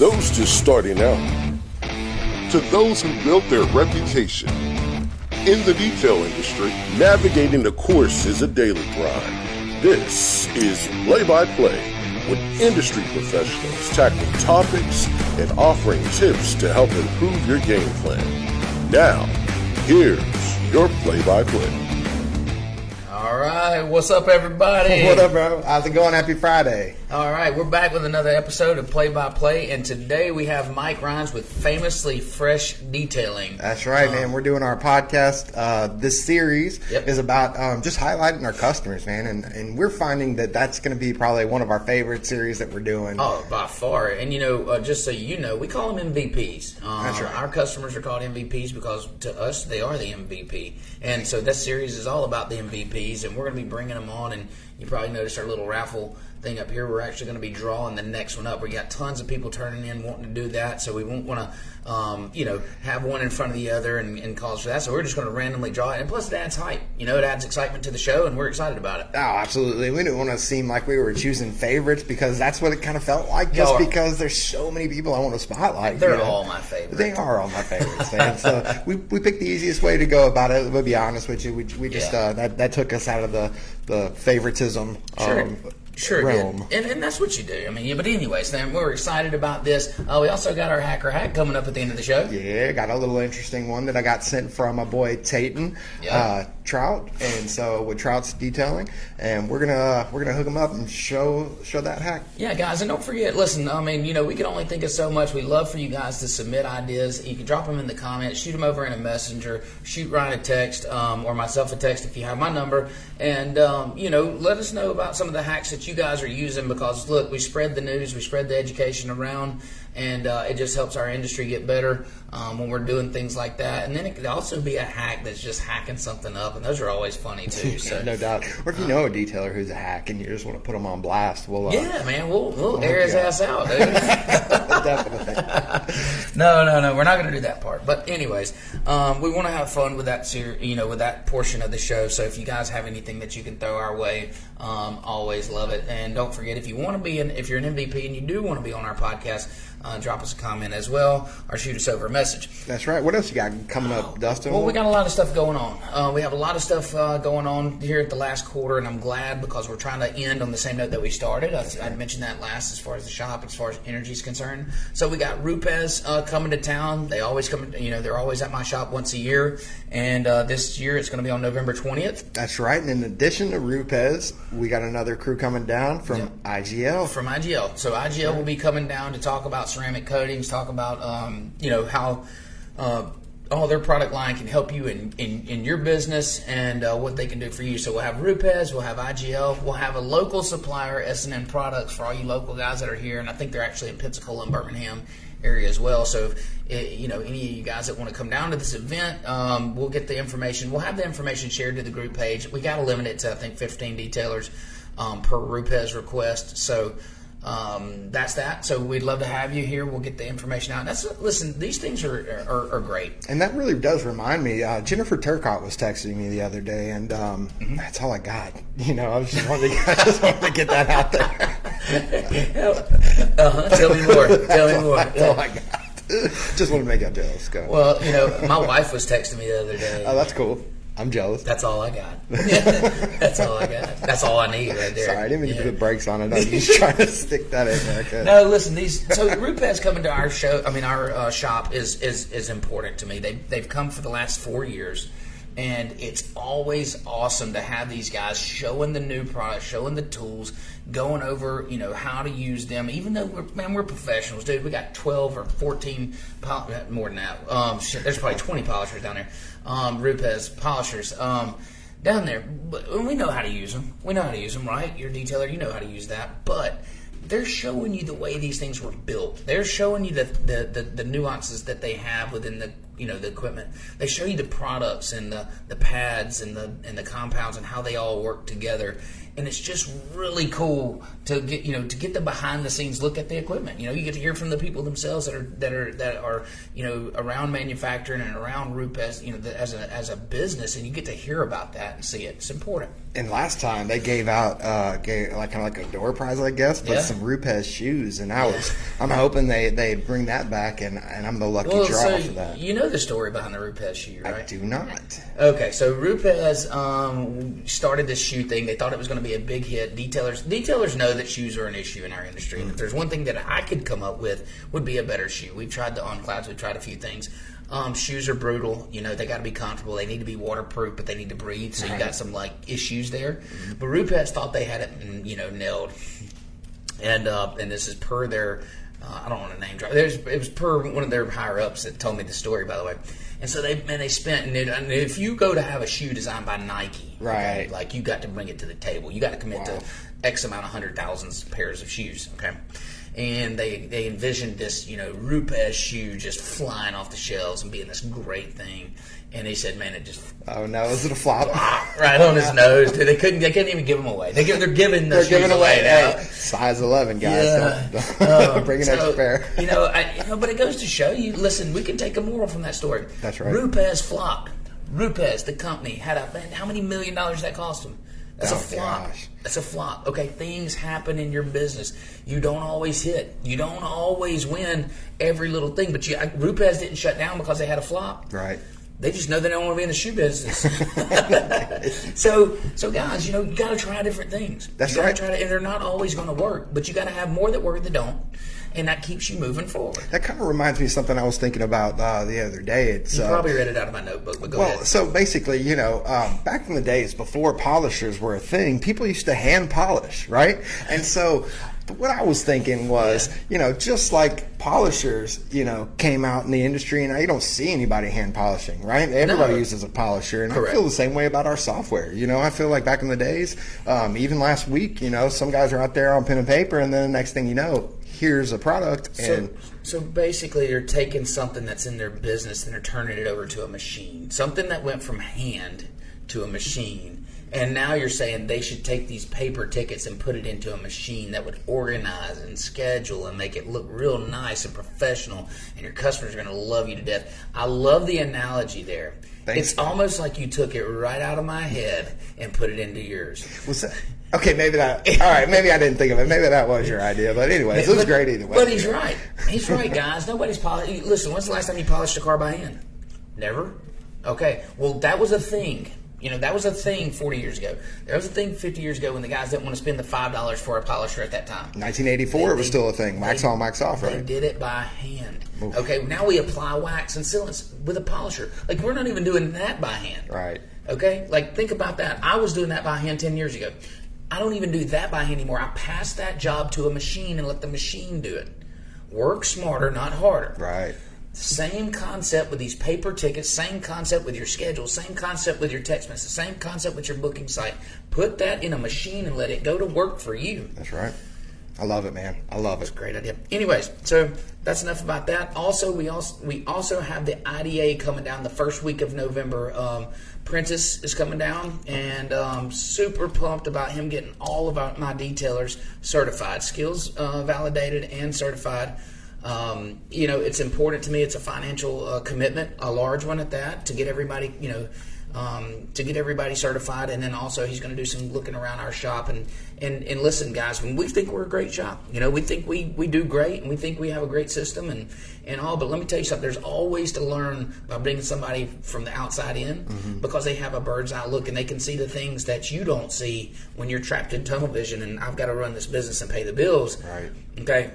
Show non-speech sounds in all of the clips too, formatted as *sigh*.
those just starting out, to those who built their reputation. In the detail industry, navigating the course is a daily grind. This is Play by Play with industry professionals tackling topics and offering tips to help improve your game plan. Now, here's your play by play. All right, what's up, everybody? What up, bro? How's it going? Happy Friday. All right, we're back with another episode of Play by Play, and today we have Mike Rhines with Famously Fresh Detailing. That's right, Um, man. We're doing our podcast. Uh, this series Yep. is about um, just highlighting our customers, man, and, and we're finding that that's going to be probably one of our favorite series that we're doing. Oh, by far. And you know, uh, just so you know, we call them MVPs. Um, That's right. Our customers are called MVPs because to us, they are the MVP. And so this series is all about the MVPs, and we're going to be bringing them on. And you probably noticed our little raffle thing up here. We're actually going to be drawing the next one up. We got tons of people turning in wanting to do that, so we won't want to, um, you know, have one in front of the other and, and cause for that. So we're just going to randomly draw it. And plus, it adds hype. You know, it adds excitement to the show, and we're excited about it. Oh, absolutely. We didn't want to seem like we were choosing favorites because that's what it kind of felt like. Just Y'all because there's so many people I want to spotlight. They're you know? all my favorites. They are all my favorites, man. so we, we picked the easiest way to go about it. We'll be honest with you. We, we just Yeah. uh, that that took us out of the the favoritism Sure. um, Sure, realm. did. And, and that's what you do. I mean, yeah, but anyways, then we're excited about this. Uh, we also got our hacker hack coming up at the end of the show. Yeah, got a little interesting one that I got sent from my boy Tayton Yeah. uh, Trout, and so with Trout's detailing, and we're gonna we're gonna hook him up and show show that hack. Yeah, guys, and don't forget. Listen, I mean, you know, we can only think of so much. We love for you guys to submit ideas. You can drop them in the comments, shoot them over in a messenger, shoot Ryan a text, um, or myself a text if you have my number, and um, you know, let us know about some of the hacks that you guys are using. Because look, we spread the news, we spread the education around, and uh, it just helps our industry get better um, when we're doing things like that. And then it could also be a hack that's just hacking something up, and those are always funny too. *laughs* So no doubt. Or if you know a detailer who's a hack and you just want to put them on blast, we'll uh, yeah, man, we'll we'll air his ass out, *laughs* dude. definitely. *laughs* No, no, no. We're not going to do that part. But anyways, um, we want to have fun with that, ser- you know, with that portion of the show. So if you guys have anything that you can throw our way, um, always love it. And don't forget, if you want to be in, if you're an MVP and you do want to be on our podcast, uh, drop us a comment as well, or shoot us over a message. That's right. What else you got coming up, Dustin? Well, we got a lot of stuff going on. Uh, we have a lot of stuff uh, going on here at the last quarter, and I'm glad because we're trying to end on the same note that we started. I, I mentioned that last as far as the shop, as far as energy is concerned. So we got Rupes uh, coming to town. They always come, you know, they're always at my shop once a year, and uh, this year it's going to be on November 20th. That's right. And in addition to Rupes, we got another crew coming down from IGL. from IGL. So IGL will be coming down to talk about ceramic coatings, talk about um, you know how uh, all their product line can help you in, in, in your business and uh, what they can do for you. So we'll have Rupes, we'll have IGL, we'll have a local supplier, S&N Products, for all you local guys that are here, and I think they're actually in Pensacola and Birmingham area as well. So if, you know any of you guys that want to come down to this event, um, we'll get the information. We'll have the information shared to the group page. We got to limit it to I think 15 detailers um, per Rupes request. So um, that's that. So we'd love to have you here. We'll get the information out. That's listen. These things are are, are great. And that really does remind me. Uh, Jennifer Turcott was texting me the other day, and um, Mm-hmm. that's all I got. *laughs* You know, I was just wanted to, *laughs* I just wanted to get that out there. *laughs* Uh-huh. Tell me more. Tell me more. That's all I got. just want to make you jealous. Go. Well, you know, my wife was texting me the other day. oh, that's cool. I'm jealous. That's all I got. *laughs* That's all I got. That's all I need right there. Sorry, I didn't mean Yeah. to put brakes on it. I was *laughs* just trying to stick that in there. No, listen. These so the Rupes coming to our show. I mean, our uh, shop is is is important to me. They they've come for the last four years, and it's always awesome to have these guys showing the new product, showing the tools, going over you know how to use them. Even though we're man, we're professionals, dude. We got twelve or fourteen, pol- more than that. Um, shit, there's probably twenty polishers down there. Um, Rupes polishers. Um, down there, but we know how to use them. We know how to use them, right? You're a detailer, you know how to use that. But they're showing you the way these things were built. They're showing you the, the, the, the nuances that they have within the you know the equipment. They show you the products and the, the pads and the and the compounds and how they all work together. and it's just really cool to get you know to get the behind the scenes look at the equipment. You know, you get to hear from the people themselves that are that are that are you know around manufacturing and around Rupes, you know, the, as a as a business, and you get to hear about that and see it. It's important. And last time they gave out uh, gave like kind of like a door prize, I guess, but Yeah. some Rupes shoes, and I was I'm hoping they they bring that back, and and I'm the lucky Well, draw so for that. you know the story behind the Rupes shoe, right? I do not. Okay, so Rupes um, started this shoe thing. They thought it was going to be a big hit. Detailers detailers know that shoes are an issue in our industry. And if there's one thing that I could come up with, would be a better shoe. We've tried the on clouds. We've tried a few things. Um, shoes are brutal. You know, they got to be comfortable. They need to be waterproof, but they need to breathe. So you got some like issues there. But Rupes thought they had it, mm, you know, nailed and uh, and this is per their uh, I don't want to name drop. There's it was per one of their higher ups that told me the story by the way. And so they man they spent and, it, and if you go to have a shoe designed by Nike, okay, Right. like you got to bring it to the table. You got to commit Wow. to X amount of hundred thousands pairs of shoes, okay. And they they envisioned this you know Rupes shoe just flying off the shelves and being this great thing. And they said, man, it just Oh no, is it a flop? *laughs* right on his *laughs* nose. Dude. They couldn't they couldn't even give them away. They give, they're giving the They're giving away now. hey, size 11, guys. Yeah. Don't, don't Um, *laughs* bring an so, extra pair. you know, I, you know, but it goes to show you. Listen, we can take a moral from that story. That's right. Rupes flopped. Rupes, the company, had a man. How many million dollars that cost them? That's Oh, a flop. gosh. That's a flop. Okay, things happen in your business. You don't always hit. You don't always win every little thing. But you, I, Rupes didn't shut down because they had a flop. Right. They just know they don't want to be in the shoe business. *laughs* *laughs* so, so guys, you know, you got to try different things. That's you gotta right. Try to, and they're not always going to work, but you got to have more that work than don't, and that keeps you moving forward. That kind of reminds me of something I was thinking about uh, the other day. It's You uh, probably read it out of my notebook, but go Well, ahead. so basically, you know, um, back in the days before polishers were a thing, people used to hand polish, right? And so what I was thinking was, Yeah. you know, just like polishers, you know, came out in the industry and you don't see anybody hand polishing, right? Everybody No. uses a polisher. And I feel the same way about our software. You know, I feel like back in the days, um, even last week, you know, some guys are out there on pen and paper and then the next thing you know, here's a product So, and so basically, they're taking something that's in their business and they're turning it over to a machine. Something that went from hand to a machine. And now you're saying they should take these paper tickets and put it into a machine that would organize and schedule and make it look real nice and professional. And your customers are going to love you to death. I love the analogy there. Thanks, it's man. almost like you took it right out of my head and put it into yours. Was that, okay, maybe that. All right, maybe I didn't think of it. Maybe that was your idea. But anyways, it was But- great either way. But he's right. He's right, guys. Nobody's polishing. Listen, when's the last time you polished a car by hand? Never. Okay. Well, that was a thing. You know, that was a thing 40 years ago. There was a thing 50 years ago when the guys didn't want to spend the five dollars for a polisher at that time. 1984, it was still a thing. Wax they- on, wax off, They right? did it by hand. Oof. Okay. Now we apply wax and sealants with a polisher. Like we're not even doing that by hand. Right. Okay? Like, think about that. I was doing that by hand 10 years ago. I don't even do that by hand anymore. I pass that job to a machine and let the machine do it. Work smarter, not harder. Right. Same concept with these paper tickets, same concept with your schedule, same concept with your text message, same concept with your booking site. Put that in a machine and let it go to work for you. That's right. I love it, man. I love it. Great idea. Anyways, so that's enough about that. Also, we also we also have the IDA coming down the first week of November. Um, Prentice is coming down, and um, super pumped about him getting all of our, my detailers certified, skills uh, validated and certified. Um, you know, it's important to me. It's a financial uh, commitment, a large one at that, to get everybody, you know, um, to get everybody certified. And then also, he's going to do some looking around our shop. And, and, and listen, guys, when we think we're a great shop, you know, we think we, we do great and we think we have a great system and, and all. But let me tell you something, there's always to learn by bringing somebody from the outside in because they have a bird's eye look and they can see the things that you don't see when you're trapped in tunnel vision. And I've got to run this business and pay the bills. Right. Okay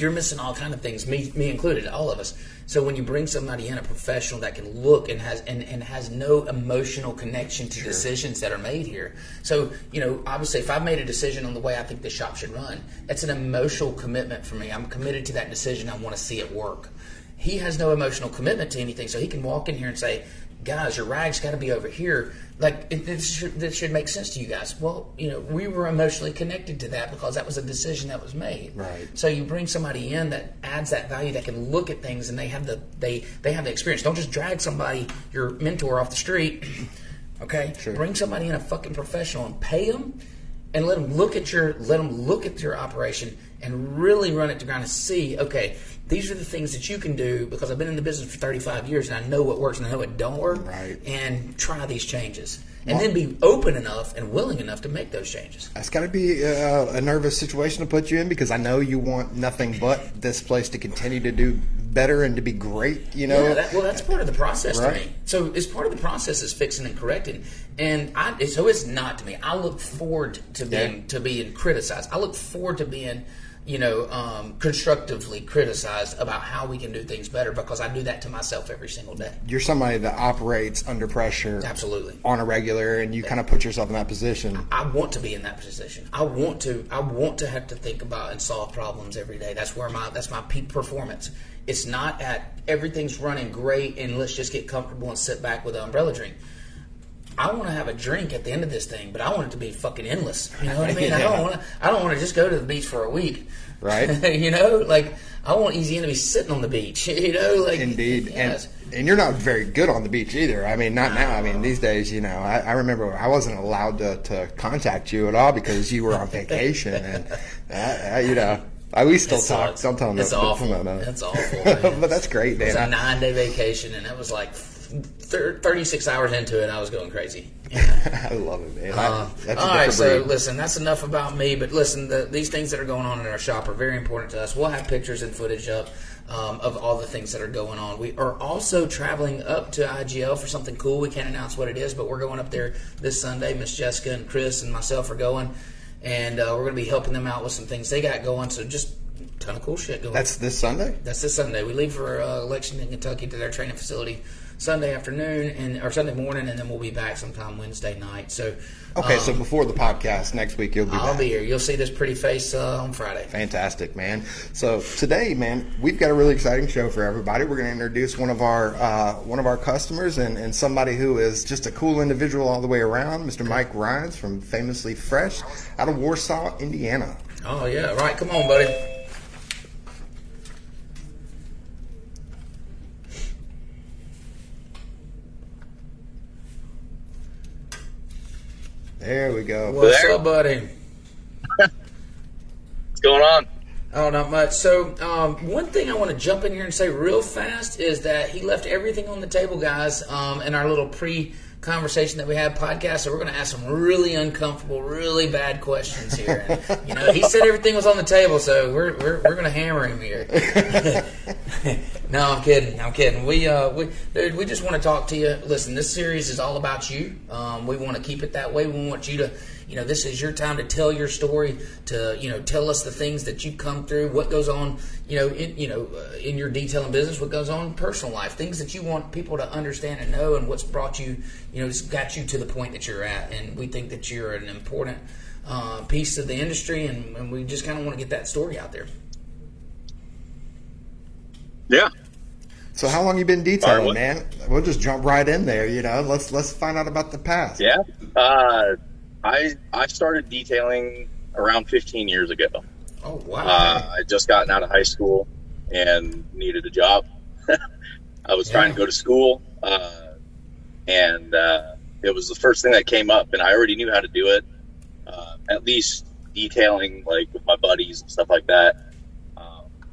you're missing all kind of things, me, me included, all of us. So when you bring somebody in, a professional that can look and has and, and has no emotional connection to decisions that are made here. So you know, obviously, if I've made a decision on the way I think the shop should run, that's an emotional commitment for me. I'm committed to that decision. I want to see it work. He has no emotional commitment to anything, so he can walk in here and say, "Guys, your rag's got to be over here." Like it, this, should, this should make sense to you guys. Well, you know, we were emotionally connected to that because that was a decision that was made. Right. So you bring somebody in that adds that value, that can look at things, and they have the they they have the experience. Don't just drag somebody, your mentor, off the street. *clears throat* Okay. Sure. Bring somebody in, a fucking professional, and pay them. and let them look at your let them look at your operation and really run it to ground and see okay these are the things that you can do because I've been in the business for 35 years and I know what works and I know what don't work Right. and try these changes and then be open enough and willing enough to make those changes That's got to be uh, a nervous situation to put you in because I know you want nothing but this place to continue to do better and to be great. You know, Yeah, that, well, that's part of the process Right. to me. So, it's part of the process is fixing and correcting, and I so it's not to me. I look forward to being Yeah. to being criticized. I look forward to being, you know, um, constructively criticized about how we can do things better because I do that to myself every single day. you're somebody that operates under pressure Absolutely. on a regular, and you kind of put yourself in that position. I want to be in that position. I want to. I want to have to think about and solve problems every day. That's where my that's my peak performance. It's not at everything's running great and let's just get comfortable and sit back with an umbrella drink. I want to have a drink at the end of this thing, but I want it to be fucking endless. You know what I *laughs* mean? I don't want to. I don't want to just go to the beach for a week. Right. *laughs* you know, like I want Easy to be sitting on the beach. *laughs* You know, like Indeed, yes. and and you're not very good on the beach either. I mean, not now. I mean, these days, you know, I, I remember I wasn't allowed to, to contact you at all because you were on vacation, and I, I, you know, I, we still talk. Sometimes It's awful. No, no. It's awful, but that's great, man. It was a nine day vacation, and it was like 36 hours into it, I was going crazy. *laughs* I love it, man. Uh, that's all right, so breed. listen, that's enough about me. But listen, the, these things that are going on in our shop are very important to us. We'll have pictures and footage up um, of all the things that are going on. We are also traveling up to IGL for something cool. We can't announce what it is, but we're going up there this Sunday. Miss Jessica and Chris and myself are going, and uh, we're going to be helping them out with some things they got going. So just a ton of cool shit going. That's this Sunday. That's this Sunday. We leave for uh, Lexington, Kentucky, to their training facility Sunday afternoon and or Sunday morning, and then we'll be back sometime Wednesday night. So, Okay, um, so before the podcast next week, you'll be I'll back. be here. You'll see this pretty face uh, on Friday. Fantastic, man. So today, man, we've got a really exciting show for everybody. We're going to introduce one of our uh, one of our customers and, and somebody who is just a cool individual all the way around, Mr. Mike Rhines from Famously Fresh out of Warsaw, Indiana. Oh yeah, right. Come on, buddy. There we go. What's there. up, buddy? What's going on? Oh, not much. So, um, one thing I want to jump in here and say real fast is that he left everything on the table, guys, um, in our little pre conversation that we had podcast. So, we're going to ask some really uncomfortable, really bad questions here. And, you know, he said everything was on the table, so we're, we're, we're going to hammer him here. *laughs* *laughs* no, I'm kidding. I'm kidding. We, uh, we, dude, we just want to talk to you. Listen, this series is all about you. Um, we want to keep it that way. We want you to, you know, this is your time to tell your story, to, you know, tell us the things that you've come through, what goes on, you know, in, you know, uh, in your detailing business, what goes on in personal life, things that you want people to understand and know, and what's brought you, you know, it's got you to the point that you're at. And we think that you're an important uh, piece of the industry, and, and we just kind of want to get that story out there. Yeah. So how long you been detailing, All right, man? We'll just jump right in there. You know, let's let's find out about the past. Yeah. Uh, I I started detailing around 15 years ago. Oh wow! Uh, I just gotten out of high school and needed a job. *laughs* I was trying to go to school, uh, and uh, it was the first thing that came up, and I already knew how to do it. Uh, at least detailing, like with my buddies and stuff like that.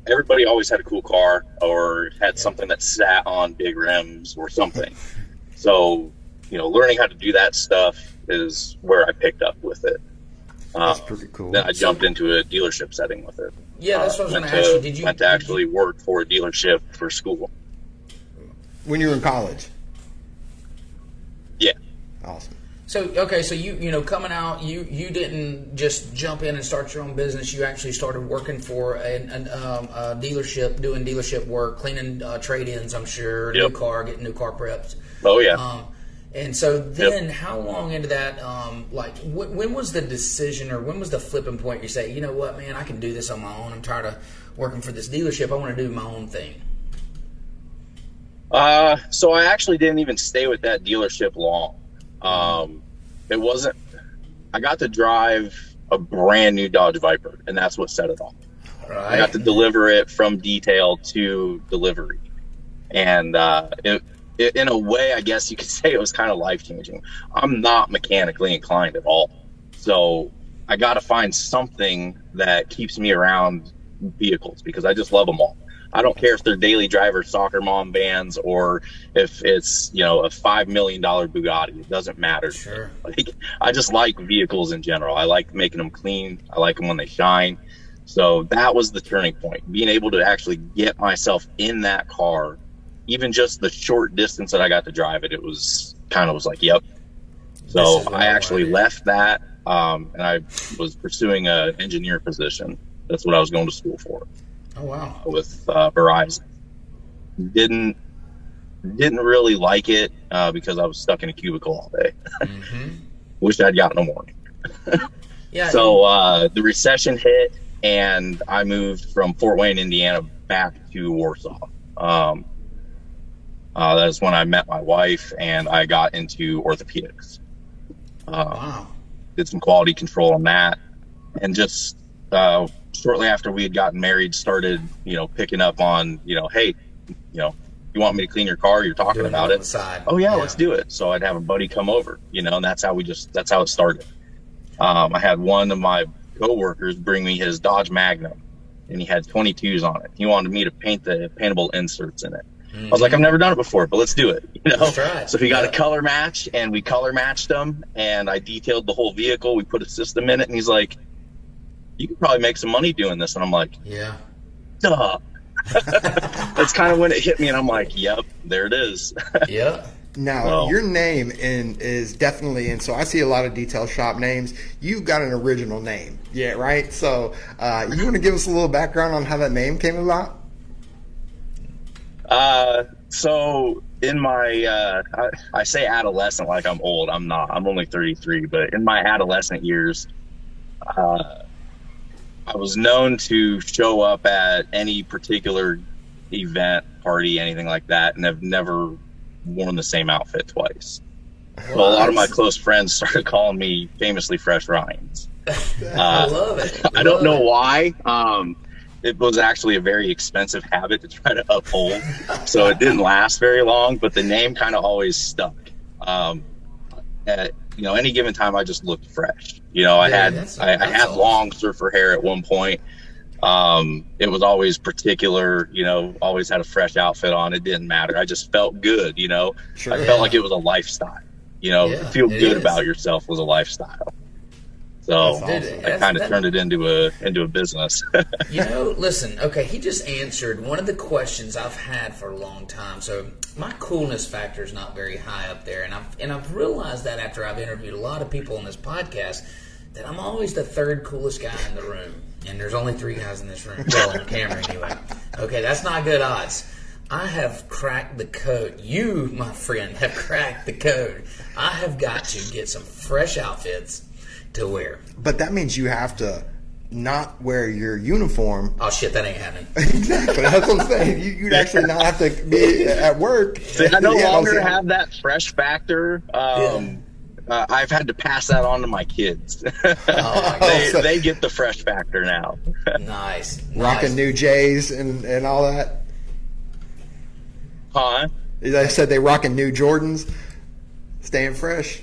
Um, everybody always had a cool car or had something that sat on big rims or something. so, you know, learning how to do that stuff is where I picked up with it. That's Um, pretty cool. Then I jumped into a dealership setting with it. yeah, that's what I was Uh, going to ask you. Did you? went to actually work for a dealership for school? When you were in college. Yeah. Awesome. So okay, so you you know coming out, you you didn't just jump in and start your own business. You actually started working for an, an, um, a dealership, doing dealership work, cleaning uh, trade-ins. I'm sure new car, getting new car preps. Oh yeah. Um, and so then, how long into that? Um, like, wh- when was the decision, or when was the flipping point? You say, you know what, man, I can do this on my own. I'm tired of working for this dealership. I want to do my own thing. Uh, so I actually didn't even stay with that dealership long. Um, it wasn't. I got to drive a brand new Dodge Viper, and that's what set it off. I Right? got to deliver it from detail to delivery, and uh, it, it, in a way, I guess you could *laughs* say it was kind of life changing. I'm not mechanically inclined at all, so I got to find something that keeps me around vehicles because I just love them all. I don't care if they're daily driver soccer mom vans or if it's you know a five million dollar Bugatti. It doesn't matter. Sure. Like I just like vehicles in general. I like making them clean. I like them when they shine. So that was the turning point. Being able to actually get myself in that car, even just the short distance that I got to drive it, it was kind of was like, yep. So I I actually wanted. left that, um, and I was pursuing a engineer position. That's what I was going to school for Oh wow. with uh, Verizon. Didn't didn't really like it uh, because I was stuck in a cubicle all day. hmm *laughs* Wish I'd gotten a warning. *laughs* Yeah. So uh, the recession hit, and I moved from Fort Wayne, Indiana, back to Warsaw. Um, uh, that's when I met my wife, and I got into orthopedics. Uh, wow. did some quality control on that, and just uh, shortly after we had gotten married, started you know picking up on you know, hey, you know, you want me to clean your car? You're talking Doing about it. side. Oh yeah, let's do it. So I'd have a buddy come over, you know, and that's how we just that's how it started. Um, I had one of my coworkers bring me his Dodge Magnum, and he had 22s on it. He wanted me to paint the paintable inserts in it. I was like, I've never done it before, but let's do it. *laughs* You know, Let's try it. so he got Yeah. a color match, and we color matched them, and I detailed the whole vehicle. We put a system in it, and he's like, "You could probably make some money doing this," and I'm like, Yeah. "Duh." *laughs* That's kind of when it hit me, and I'm like, "Yep, there it is." *laughs* Yeah. Now, Well- your name in is definitely and So I see a lot of detail shop names. You've got an original name, yeah, right? So uh, you want to give us a little background on how that name came about? Uh, so in my, uh, I, I say adolescent like I'm old. I'm not. I'm only 33. But in my adolescent years, uh, I was known to show up at any particular event, party, anything like that, and have never worn the same outfit twice. So a lot of my close friends *laughs* started calling me famously Fresh Ryan's. *laughs* I Uh, love it. *laughs* I don't know it. why. Um, it was actually a very expensive habit to try to uphold, so it didn't last very long. But the name kind of always stuck. Um, at you know, any given time, I just looked fresh. You know, I Yeah, had I, I had long surfer hair at one point. Um, it was always particular. You know, always had a fresh outfit on. It didn't matter. I just felt good. You know, Sure. I Yeah. felt like it was a lifestyle. You know, Yeah, feel good is. about yourself was a lifestyle. So That's Dude, I kind of turned it into a into a business. *laughs* You know, listen, okay, he just answered one of the questions I've had for a long time. So my coolness factor is not very high up there, and I've and I've realized that after I've interviewed a lot of people on this podcast that I'm always the third coolest guy in the room, and there's only three guys in this room, well, on camera anyway. Okay, that's not good odds. I have cracked the code. You, my friend, have cracked the code. I have got to get some fresh outfits to wear. But that means you have to not wear your uniform. Oh shit, that ain't happening. *laughs* exactly. That's what I'm saying. You, you'd actually not have to be at work. I no *laughs* Yeah, longer I'm have that fresh factor. Um, uh, I've had to pass that on to my kids. *laughs* Oh my they, so- they get the fresh factor now. Nice. rocking nice. new J's and, and all that. huh? I said they rocking new Jordans, staying fresh.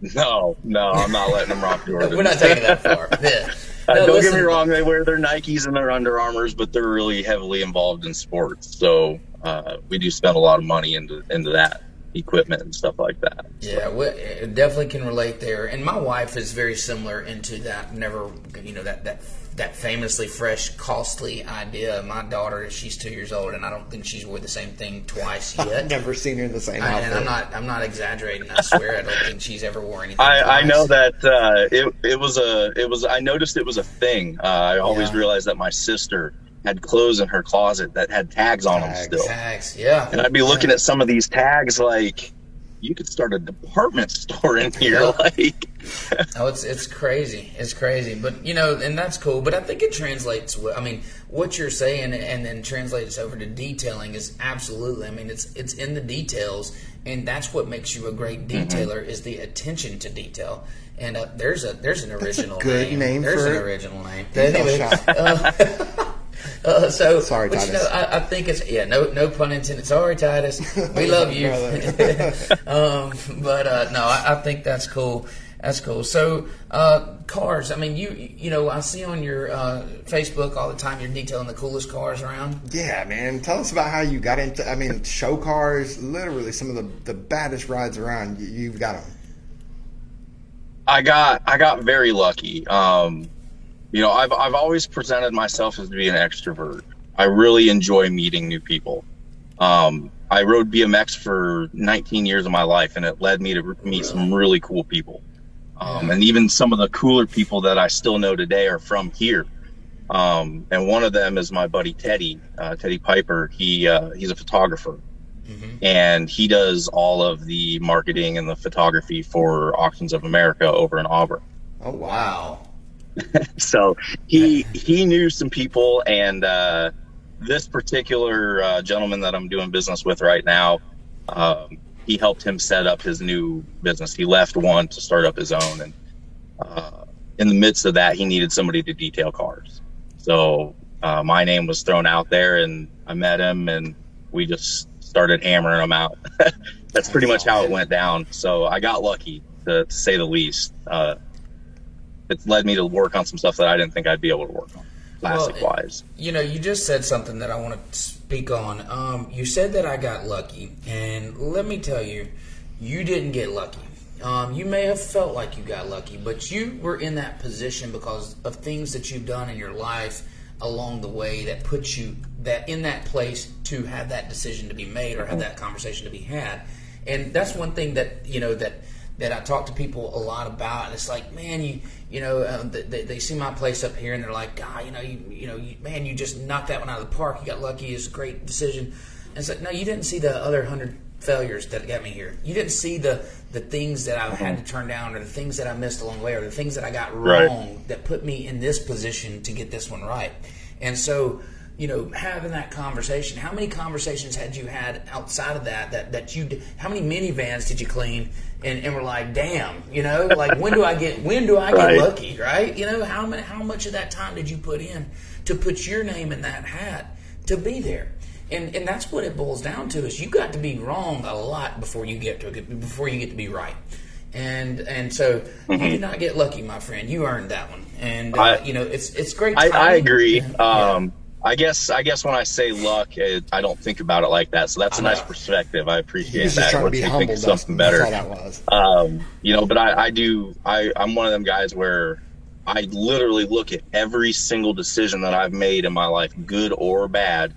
No, no, I'm not letting them rock Jordans. *laughs* We're not taking that far. *laughs* Yeah. Uh, don't listen, get me wrong; they wear their Nikes and their Under Armours, but they're really heavily involved in sports. So uh, we do spend a lot of money into into that equipment and stuff like that. Yeah, we it definitely can relate there. And my wife is very similar into that. Never, you know, that that that famously fresh, costly idea. My daughter, she's two years old, and I don't think she's wore the same thing twice *laughs* yet. I've never seen her in the same I- outfit. and I'm not, I'm not exaggerating. I swear, I don't think she's ever worn anything. I, I know that uh, it it was a it was I noticed it was a thing. Uh, I always Yeah. realized that my sister had clothes in her closet that had tags on them still, tags. Yeah, and I'd be looking at some of these tags like you could start a department *laughs* store in here. Yeah. Like, Oh, it's it's crazy. It's crazy, but you know, and that's cool. But I think it translates. well. I mean, what you're saying, and then translates over to detailing is absolutely. I mean, it's it's in the details, and that's what makes you a great Mm-hmm. detailer is the attention to detail. And uh, there's a there's an original good name There's for an it. original name. Detail Anyway, shop. uh, *laughs* uh, so Sorry, but, you know, I, I think it's yeah, no no pun intended. Sorry, Titus. We *laughs* love you. *laughs* um, but uh, no, I, I think that's cool. That's cool. So, uh, cars. I mean, you you know, I see on your uh, Facebook all the time you're detailing the coolest cars around. Yeah, man. Tell us about how you got into. I mean, show cars. Literally, some of the the baddest rides around. You, you've got them. I got I got very lucky. Um, you know, I've I've always presented myself as to be an extrovert. I really enjoy meeting new people. Um, I rode BMX for 19 years of my life, and it led me to meet some really cool people. Um, and even some of the cooler people that I still know today are from here. Um, and one of them is my buddy Teddy, uh, Teddy Piper. He uh, he's a photographer, mm-hmm. and he does all of the marketing and the photography for Auctions of America over in Auburn. Oh wow! *laughs* so he he knew some people, and uh, this particular uh, gentleman that I'm doing business with right now, um, he helped him set up his new business. He left one to start up his own, and uh, in the midst of that, he needed somebody to detail cars. So uh, my name was thrown out there, and I met him, and we just started hammering them out. *laughs* That's pretty much how it went down. So I got lucky, to, to say the least. Uh, it's led me to work on some stuff that I didn't think I'd be able to work on, plastic well, wise. You know, you just said something that I want to speak on. Um, you said that I got lucky, and let me tell you, you didn't get lucky. Um, you may have felt like you got lucky, but you were in that position because of things that you've done in your life along the way that put you that in that place to have that decision to be made or have that conversation to be had. And that's one thing that you know that that I talk to people a lot about. And it's like, man, you you know, uh, they, they, see my place up here and they're like, God, you know, you, you know, you, man, you just knocked that one out of the park. You got lucky. It's a great decision. And it's like, no, you didn't see the other hundred failures that got me here. You didn't see the the things that I've had to turn down, or the things that I missed along the way, or the things that I got wrong right. that put me in this position to get this one right. And so, you know, having that conversation. How many conversations had you had outside of that? That that you? How many minivans did you clean? and, and we're like, damn, you know, like when do I get when do I get right. lucky, right? You know, how many how much of that time did you put in to put your name in that hat to be there? And and that's what it boils down to is you got to be wrong a lot before you get to before you get to be right. And and so mm-hmm. you did not get lucky, my friend. You earned that one. And uh, I, you know, it's it's great. I, I, agree. Um, I guess I guess when I say luck, it, I don't think about it like that. So that's a nice perspective. I appreciate He's that. Once you think of something better, um, you know. But I, I do. I, I'm one of them guys where I literally look at every single decision that I've made in my life, good or bad.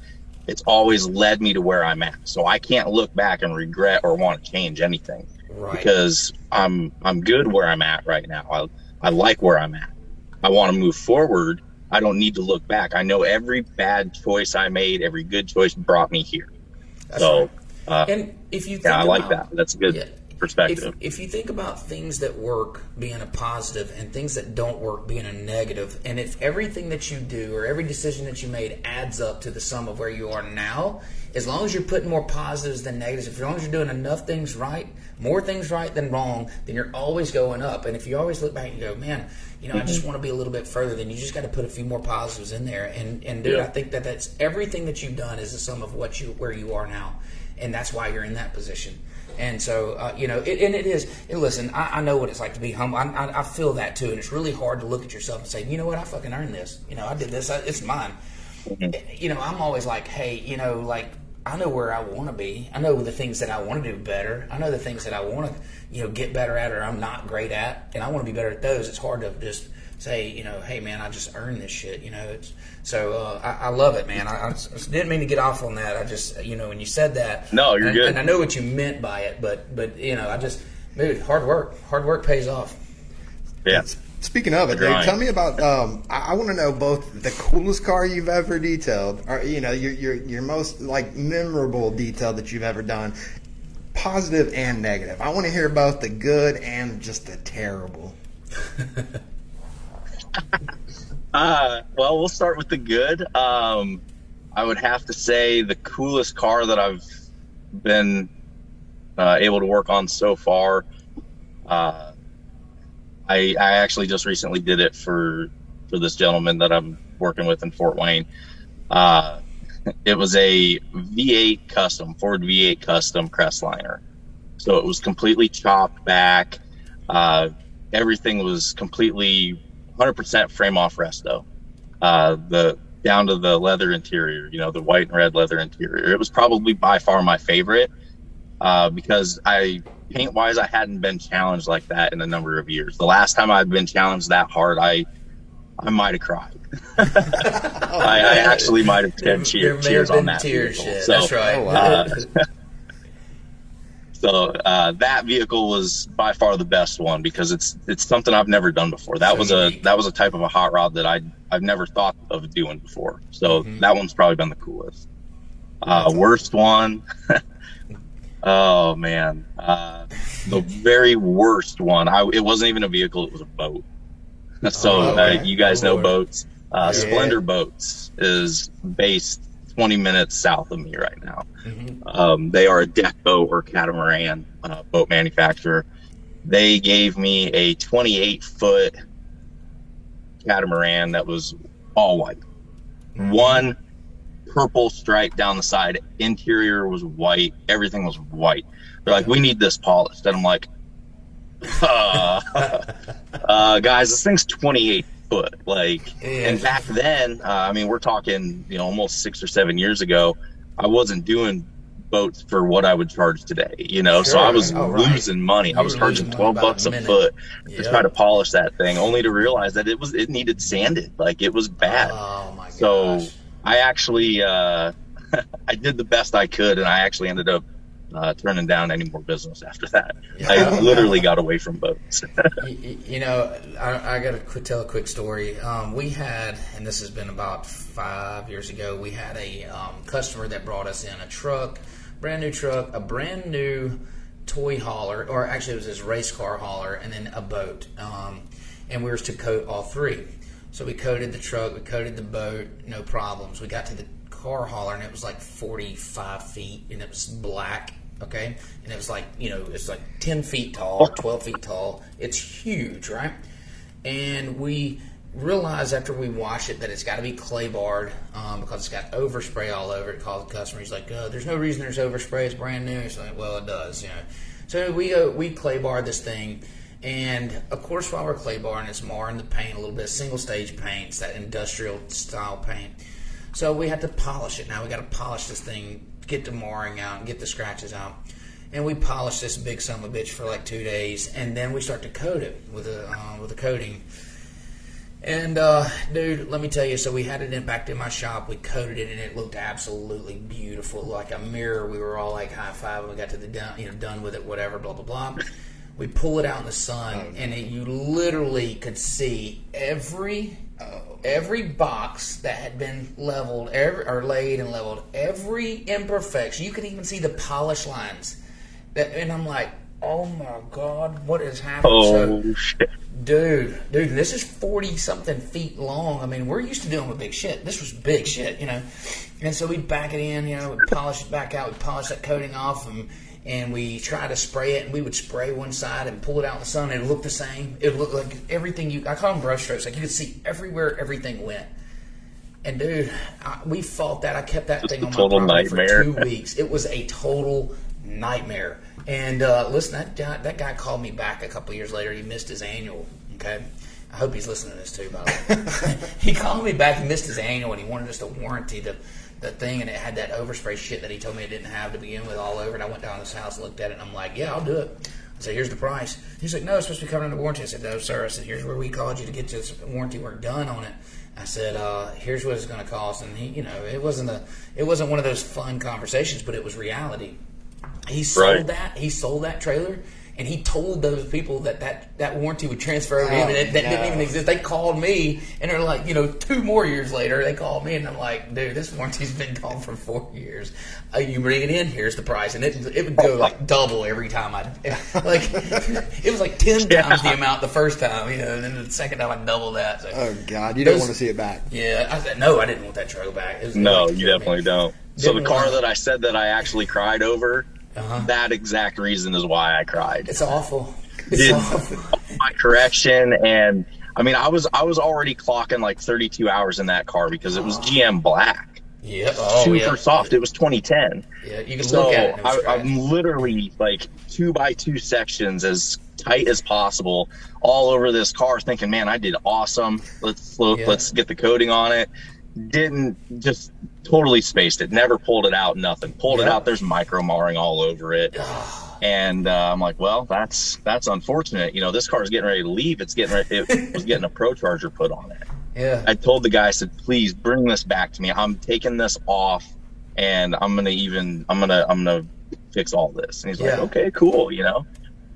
It's always led me to where I'm at. So I can't look back and regret or want to change anything right. because I'm I'm good where I'm at right now. I I like where I'm at. I want to move forward I don't need to look back. I know every bad choice I made, every good choice brought me here. That's so, right. uh, and if you yeah, I like that. That's a good yeah, perspective. If, if, you think about things that work being a positive and things that don't work being a negative, and if everything that you do or every decision that you made adds up to the sum of where you are now, as long as you're putting more positives than negatives, as long as you're doing enough things right, more things right than wrong, then you're always going up. And if you always look back and go, man, you know, mm-hmm. I just mm-hmm. want to be a little bit further, then you just got to put a few more positives in there. And and dude, yeah. I think that that's everything that you've done is the sum of what you where you are now, and that's why you're in that position. And so, uh, you know, it, and it is. And listen, I, I, know what it's like to be humble. I, I, I, feel that too, and it's really hard to look at yourself and say, you know what, I fucking earned this. You know, I did this. it's mine. Mm-hmm. You know, I'm always like, hey, you know, like I know where I want to be. I know the things that I want to do better. I know the things that I want to, you know, get better at or I'm not great at, and I want to be better at those. It's hard to just say, you know, hey man, I just earned this shit. You know, it's so uh, I, I, love it, man. I, I, didn't mean to get off on that. I just, you know, when you said that, no, you're and, good, and I know what you meant by it, but but you know, I just, dude, hard work, hard work pays off. Yeah. Speaking of it, dude, tell me about. Um, I, I want to know both the coolest car you've ever detailed, or you know, your your your most like memorable detail that you've ever done, positive and negative. I want to hear both the good and just the terrible. *laughs* uh, well, we'll start with the good. Um, I would have to say the coolest car that I've been uh, able to work on so far. Uh, I, I actually just recently did it for for this gentleman that I'm working with in Fort Wayne. Uh, it was a V8 custom Ford V8 custom Crestliner, so it was completely chopped back. Uh, everything was completely 100% frame off resto. Uh, the down to the leather interior, you know, the white and red leather interior. It was probably by far my favorite uh, because I paint wise, I hadn't been challenged like that in a number of years. The last time I've been challenged that hard, I I might have cried. *laughs* I, I, actually might have shed cheer, tears on that. Tears, so, That's right. Oh, wow. uh, *laughs* so uh, that vehicle was by far the best one because it's it's something I've never done before. That so was a that was a type of a hot rod that I I've never thought of doing before. So mm-hmm. that one's probably been the coolest. Uh, worst one. *laughs* oh man, uh, the *laughs* very worst one. I it wasn't even a vehicle; it was a boat. So oh. Uh, you guys know boats. Uh, yeah. Splendor Boats is based 20 minutes south of me right now. Mm-hmm. Um, they are a deck boat or catamaran uh, boat manufacturer. They gave me a 28 foot catamaran that was all white. Mm-hmm. One purple stripe down the side. Interior was white. Everything was white. They're like, we need this polished. And I'm like, uh, *laughs* uh, guys, this thing's 28 foot. Like, yeah. and back then, uh, I mean, we're talking, you know, almost six or seven years ago. I wasn't doing boats for what I would charge today, you know. Sure. So I was oh, losing right. money. You I was charging twelve bucks a, a foot yep. to try to polish that thing, only to realize that it was it needed sanded, like it was bad. Oh my gosh. So I actually uh, *laughs* I did the best I could, and I actually ended up uh, turning down any more business after that. Yeah. I literally got away from boats. *laughs* you, you, know, I, I got to tell a quick story. Um, we had, and this has been about five years ago, we had a um, customer that brought us in a truck, brand new truck, a brand new toy hauler, or actually it was his race car hauler, and then a boat. Um, and we were to coat all three. So we coated the truck, we coated the boat, no problems. We got to the car hauler and it was like 45 feet and it was black okay? And it was like, you know, it's like 10 feet tall, 12 feet tall. It's huge, right? And we realized after we wash it that it's got to be clay barred um, because it's got overspray all over it. Called the customer, he's like, oh, "There's no reason there's overspray. It's brand new." He's like, "Well, it does, you know." So we go, we clay bar this thing, and of course, while we're clay barring, it's marring the paint a little bit. Single stage paints, that industrial style paint. So we had to polish it. Now we got to polish this thing get the marring out and get the scratches out. And we polish this big son of a bitch for like two days, and then we start to coat it with a uh, with a coating. And uh, dude, let me tell you. So we had it in back in my shop. We coated it, and it looked absolutely beautiful, like a mirror. We were all like high five. when We got to the done, you know, done with it, whatever, blah blah blah. We pull it out in the sun, oh, and it, you literally could see every oh. every box that had been leveled, every, or laid and leveled, every imperfection. You could even see the polish lines. That, and I'm like, oh my god, what is happening? Oh so, shit. Dude, dude, this is 40 something feet long. I mean, we're used to dealing with big shit. This was big shit, you know. And so we'd back it in, you know, we'd polish it back out, we'd polish that coating off, and and we try to spray it, and we would spray one side and pull it out in the sun, and it looked the same. It looked like everything you, I call them brush strokes, like you could see everywhere everything went. And dude, I, we fought that. I kept that Just thing on my property nightmare. for two weeks. It was a total nightmare. And uh, listen, that guy, that guy called me back a couple years later. He missed his annual. Okay, I hope he's listening to this too. By the way, *laughs* he called me back. He missed his annual, and he wanted us to warranty the the thing and it had that overspray shit that he told me it didn't have to begin with all over it. I went down to his house and looked at it and I'm like, yeah, I'll do it. I said, here's the price. He's like, no, it's supposed to be covered under warranty. I said, no, sir. I said, here's where we called you to get this warranty work done on it. I said, uh, here's what it's going to cost. And he, you know, it wasn't a, it wasn't one of those fun conversations, but it was reality. He sold right. that. He sold that trailer and he told those people that that, that warranty would transfer over to him, and that, that no. didn't even exist. They called me, and they're like, you know, two more years later, they called me, and I'm like, dude, this warranty's been gone for four years. Uh, you bring it in, here's the price, and it it would go like double every time I *laughs* like. *laughs* it was like ten yeah. times the amount the first time, you know, and then the second time I double that. So. Oh God, you don't want to see it back. Yeah, I said no, I didn't want that truck back. no, you definitely me. don't. So the car that I said that I actually cried over uh-huh. That exact reason is why I cried. It's awful. It's awful. *laughs* my correction and I mean I was I was already clocking like 32 hours in that car because it was GM black. Yeah, oh, super yeah. soft. It was 2010. Yeah, you can so look at it. I, am literally like two by two sections as tight as possible all over this car, thinking, "Man, I did awesome. Let's Yeah. let's get the coating on it." Didn't just totally spaced it. Never pulled it out. Nothing. Pulled it out. There's micro marring all over it. And uh, I'm like, well, that's that's unfortunate. You know, this car is getting ready to leave. It's getting ready. It *laughs* was getting a ProCharger put on it. Yeah. I told the guy, I said, please bring this back to me. I'm taking this off, and I'm gonna even I'm gonna I'm gonna fix all this. And he's like, okay, cool. You know,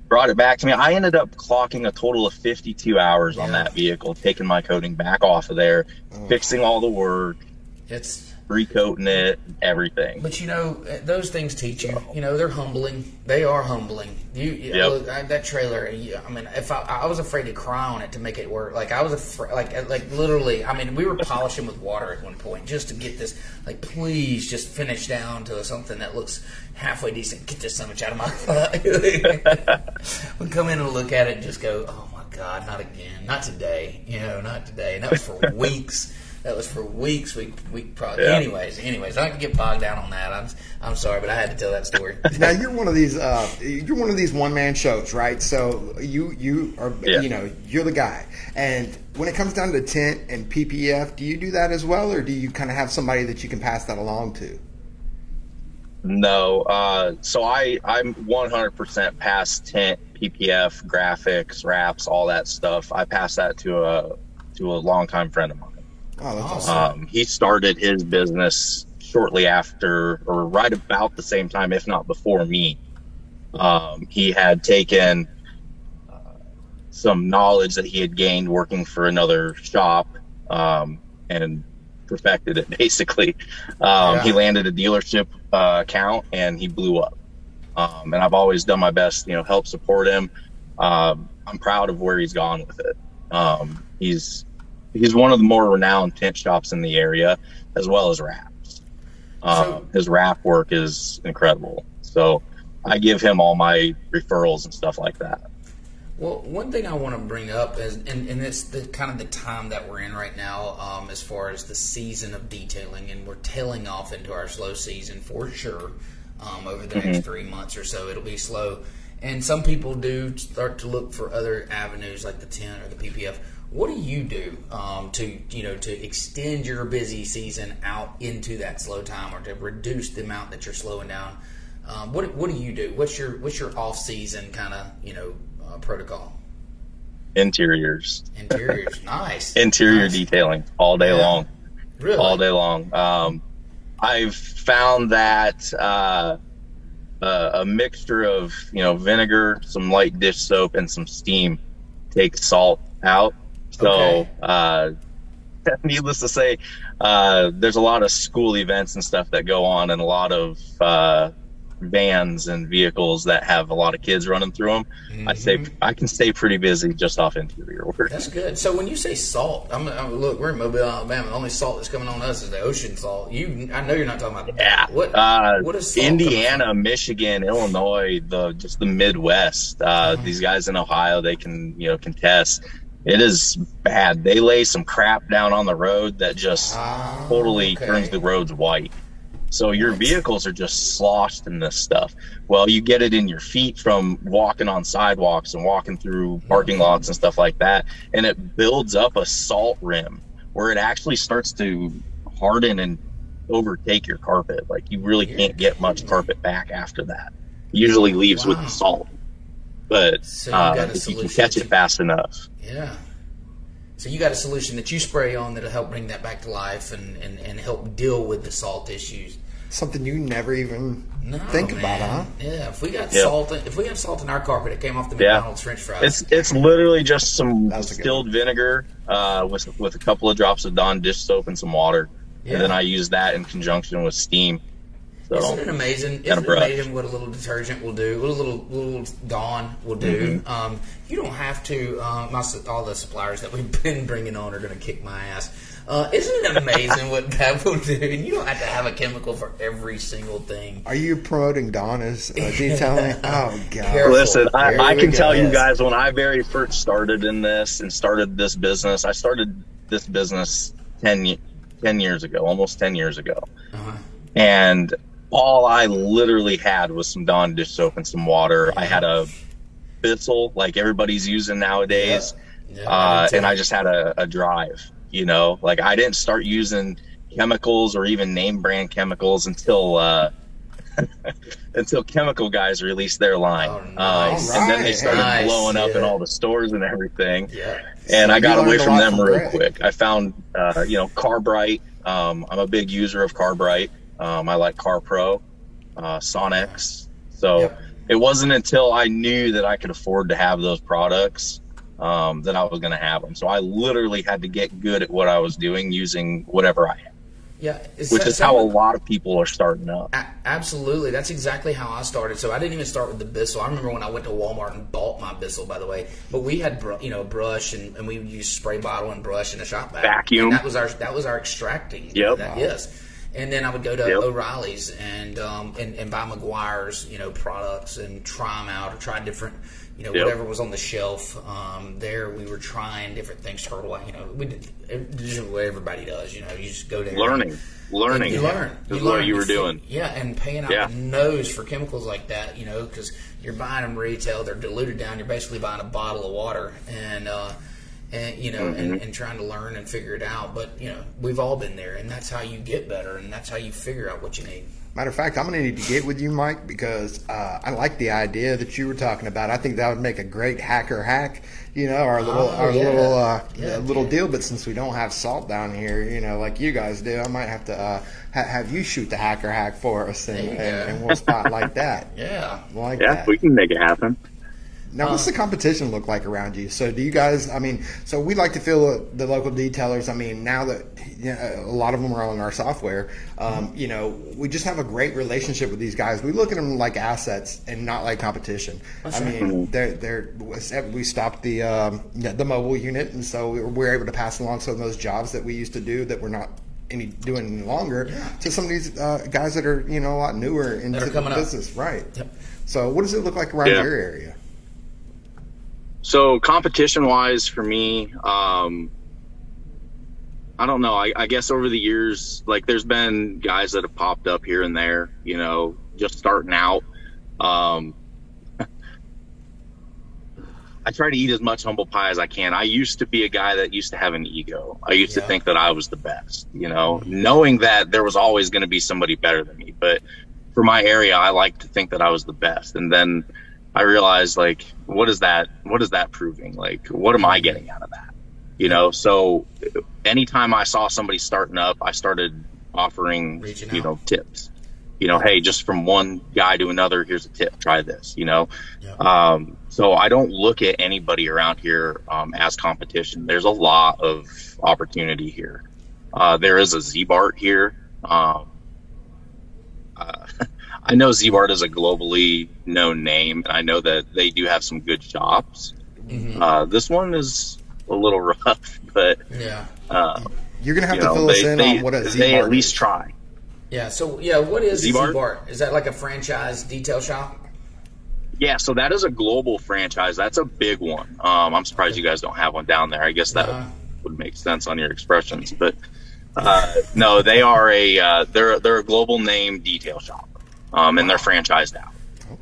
brought it back to me. I ended up clocking a total of 52 hours on that vehicle, taking my coating back off of there, fixing all the work, It's recoating it, everything. But you know, those things teach you. You know, they're humbling. They are humbling. You, you Yep. I, that trailer. I mean, if I, I was afraid to cry on it to make it work, like I was afraid, like uh, like literally. I mean, we were polishing with water at one point just to get this. Like, please, just finish down to something that looks halfway decent. Get this so much out of my. *laughs* we come in and look at it and just go, oh my god, not again, not today. You know, not today. And that was for *laughs* weeks. That was for weeks. We we probably. Yeah. Anyways, anyways, I can get bogged down on that. I'm I'm sorry, but I had to tell that story. *laughs* now you're one of these uh, you're one of these one man shows, right? So you you are Yeah. you know you're the guy. And when it comes down to tint and PPF, do you do that as well, or do you kind of have somebody that you can pass that along to? No, uh, so I I'm 100% past tint, PPF, graphics, wraps, all that stuff. I pass that to a to a longtime friend of mine. Oh, that's Awesome. awesome. Um, he started his business shortly after, or right about the same time, if not before me. Um, he had taken uh, some knowledge that he had gained working for another shop um, and perfected it *laughs* basically. Um, Yeah. He landed a dealership uh, account and he blew up. Um, and I've always done my best, you know, help support him. Um, I'm proud of where he's gone with it. Um, he's he's one of the more renowned tint shops in the area, as well as wraps. Um, So- his wrap work is incredible. So I give him all my referrals and stuff like that. Well, one thing I want to bring up is, and, and it's the kind of the time that we're in right now, um, as far as the season of detailing, and we're tailing off into our slow season for sure. Um, over the next three months or so, it'll be slow, and some people do start to look for other avenues like the tint or the PPF. What do you do um, to you know to extend your busy season out into that slow time, or to reduce the amount that you're slowing down? Um, what what do you do? What's your what's your off season kind of you know uh, protocol? Interiors, Interiors, *laughs* nice. interior Nice. detailing all day Yeah. long. Really? all day long. Um, I've found that uh, uh, a mixture of you know vinegar, some light dish soap, and some steam takes salt out. So, Okay. uh, *laughs* needless to say, uh, there's a lot of school events and stuff that go on, and a lot of uh, vans and vehicles that have a lot of kids running through them. I stay, I can stay pretty busy just off interior work. Mm-hmm. That's good. So when you say salt, I'm, I'm look. We're in Mobile, Alabama. The only salt that's coming on us is the ocean salt. You, I know you're not talking about. Yeah. What? Uh, what is salt Indiana, Michigan, Illinois, the just the Midwest. Uh, Mm-hmm. These guys in Ohio, they can you know contest. It is bad. They lay some crap down on the road that just Ah, totally okay. turns the roads white. So your vehicles are just sloshed in this stuff. Well, you get it in your feet from walking on sidewalks and walking through parking lots and stuff like that, and it builds up a salt rim where it actually starts to harden and overtake your carpet. Like you really can't get much carpet back after that. Usually leaves with the salt, but So you uh, if you can catch to- it fast enough, Yeah. So you got a solution that you spray on that'll help bring that back to life and, and, and help deal with the salt issues. Something you never even No, think about, huh? Yeah. If we got Yeah. salt, if we have salt in our carpet, it came off the Yeah. McDonald's French fries. It's it's literally just some That was a good distilled vinegar uh, with with a couple of drops of Dawn dish soap and some water, Yeah. and then I use that in conjunction with steam. So Isn't it amazing? Got a Isn't it amazing what a little detergent will do? What a little little Dawn will do? Mm-hmm. Um, you don't have to. Uh, my, all the suppliers that we've *laughs* been bringing on are going to kick my ass. Uh, isn't it amazing what *laughs* that will do? And you don't have to have a chemical for every single thing. Are you promoting Dawn as uh, detailing? *laughs* oh God! Careful. Listen, I, I can go. tell you guys when I very first started in this and started this business, I started this business 10, 10 years ago, almost 10 years ago. Uh-huh. And all I literally had was some Dawn dish soap and some water. I had a Bissell like everybody's using nowadays. Yeah. Yeah, uh, and. I just had a, a drive, you know, like I didn't start using chemicals or even name brand chemicals until, uh, *laughs* until chemical guys released their line. Oh, nice. um, and then they started Nice, blowing up in all the stores and everything. Yeah. And So I got away from them from real quick. I found, uh, you know, Carbright. Um, I'm a big user of Carbright. Um, I like CarPro, uh, Sonax. So Yep. it wasn't until I knew that I could afford to have those products um, that I was going to have them. So I literally had to get good at what I was doing using whatever I had, Yeah. It's which that- is how a lot of people are starting up. A- absolutely. That's exactly how I started. So I didn't even start with the Bissell. I remember when I went to Walmart and bought my Bissell, by the way. But we had, br- you know, brush and, and we used spray bottle and brush and a shop vac. Vacuum. And that was our that was our extracting. Yep. That, yes. And then I would go to Yep. O'Reilly's and, um, and and buy Meguiar's, you know, products and try them out or try different, you know, Yep. whatever was on the shelf. Um, there we were trying different things. Turtle, you know, we did, this what everybody does. You know, you just go there. and- Learning, learning. you learn. is you what learn. you were doing. Yeah, and paying out Yeah. the nose for chemicals like that, you know, because you're buying them retail, they're diluted down. You're basically buying a bottle of water, and uh, and you know, Mm-hmm. and, and trying to learn and figure it out. But you know, we've all been there, and that's how you get better, and that's how you figure out what you need. Matter of fact, I'm going to need to get with you, Mike, because uh, I like the idea that you were talking about. I think that would make a great hacker hack. You know, our little, Oh, our yeah. little, uh, Yeah, little yeah. deal. But since we don't have salt down here, you know, like you guys do, I might have to uh, ha- have you shoot the hacker hack for us, and, There and, and we'll spot like that. *laughs* Yeah. Like Yeah, that. we can make it happen. Now, what's the competition look like around you? So, do you guys? I mean, so we like to feel the local detailers. I mean, now that you know, a lot of them are on our software, um, you know, we just have a great relationship with these guys. We look at them like assets and not like competition. I mean, they're they're we stopped the um, yeah, the mobile unit, and so we were, we were able to pass along some of those jobs that we used to do that we're not any doing any longer to some of these uh, guys that are you know a lot newer into the coming up. business, right? Yep. So, what does it look like around Yeah. your area? So competition wise for me, um, I don't know. I, I guess over the years, like there's been guys that have popped up here and there, you know, just starting out. Um, I try to eat as much humble pie as I can. I used to be a guy that used to have an ego. I used Yeah. to think that I was the best, you know, knowing that there was always going to be somebody better than me. But for my area, I like to think that I was the best. And then I realized, like, what is that? What is that proving? Like, what am I getting out of that? You know, so anytime I saw somebody starting up, I started offering, Reaching you out. know, tips. You know, hey, just from one guy to another, here's a tip. Try this. You know, Yeah. um, so I don't look at anybody around here um, as competition. There's a lot of opportunity here. Uh, there is a Ziebart here. Um, uh, *laughs* I know Ziebart is a globally known name, and I know that they do have some good shops. Mm-hmm. Uh, this one is a little *laughs* rough, but Yeah. uh, You're gonna have you to know, fill us in they, on what a they at least is. try. Yeah. So yeah, what is Ziebart? Ziebart? Is that like a franchise detail shop? Yeah, so that is a global franchise. That's a big one. Um, I'm surprised you guys don't have one down there. I guess that Uh-huh. would make sense on your expressions, but uh, no, they are a uh, they're they're a global name detail shop, um, and they're franchised out.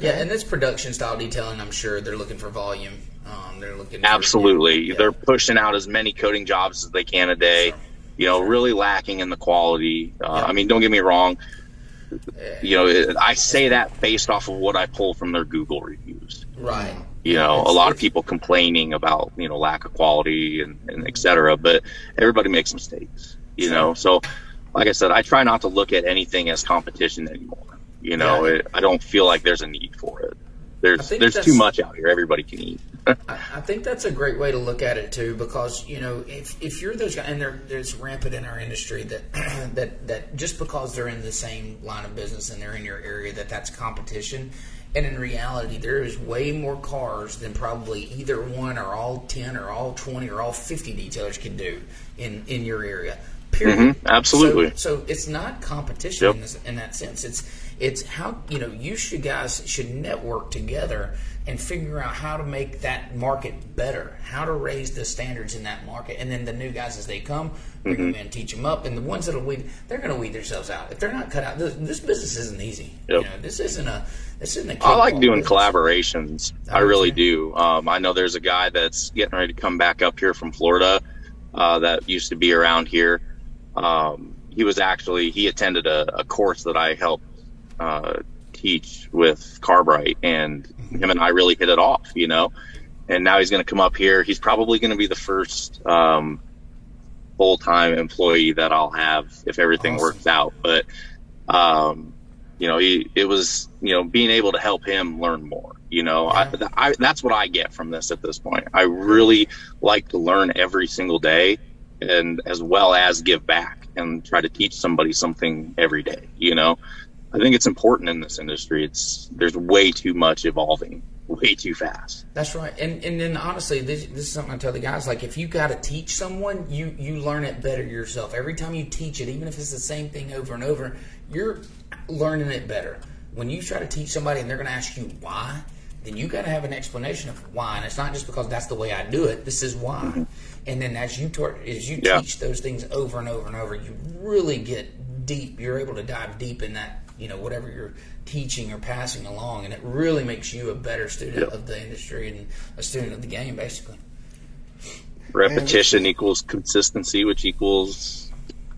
Yeah, and this production style detailing, I'm sure they're looking for volume. Um, they're looking for, Absolutely, Yeah. they're pushing out as many coating jobs as they can a day. You know, really lacking in the quality. Uh, Yeah. I mean, don't get me wrong. You know, I say that based off of what I pull from their Google reviews. right. you know, It's- a lot of people complaining about, you know, lack of quality and, and et cetera, but everybody makes mistakes, you know? So, like I said, I try not to look at anything as competition anymore. You know, Yeah. it, I don't feel like there's a need for it. There's, there's too much out here. Everybody can eat. *laughs* I, I think that's a great way to look at it too, because you know, if, if you're those guys, and there, there's rampant in our industry that *clears throat* that that just because they're in the same line of business and they're in your area, that that's competition. And in reality, there is way more cars than probably either one or all ten or all twenty or all fifty detailers can do in in your area. Period. Mhm, absolutely. So, so it's not competition Yep. in, this, in that sense. It's it's how you know you should guys should network together and figure out how to make that market better, how to raise the standards in that market, and then the new guys as they come, bring Mm-hmm. them in, teach them up, and the ones that'll weed, they're going to weed themselves out if they're not cut out. This, this business isn't easy. Yep. You know, this isn't a this isn't a. I like doing business. collaborations. I Okay. really do. Um, I know there's a guy that's getting ready to come back up here from Florida uh, that used to be around here. Um, he was actually he attended a, a course that I helped uh, teach with Carbright, and him and I really hit it off. You know, and now he's going to come up here. He's probably going to be the first um, full time employee that I'll have if everything Awesome. works out. But um, you know, he it was you know being able to help him learn more. You know, Yeah. I, I that's what I get from this at this point. I really like to learn every single day, and as well as give back and try to teach somebody something every day. You know, I think it's important in this industry. It's there's way too much evolving, way too fast. That's right, and and then honestly, this, this is something I tell the guys. Like, if you got to teach someone, you you learn it better yourself. Every time you teach it, even if it's the same thing over and over, you're learning it better. When you try to teach somebody and they're going to ask you why, then you got to have an explanation of why, and it's not just because that's the way I do it. This is why. Mm-hmm. And then as you tor- as you Yeah. teach those things over and over and over, you really get deep. You're able to dive deep in that. You know, whatever you're teaching or passing along, and it really makes you a better student Yep. of the industry and a student of the game, basically. Repetition equals consistency, which equals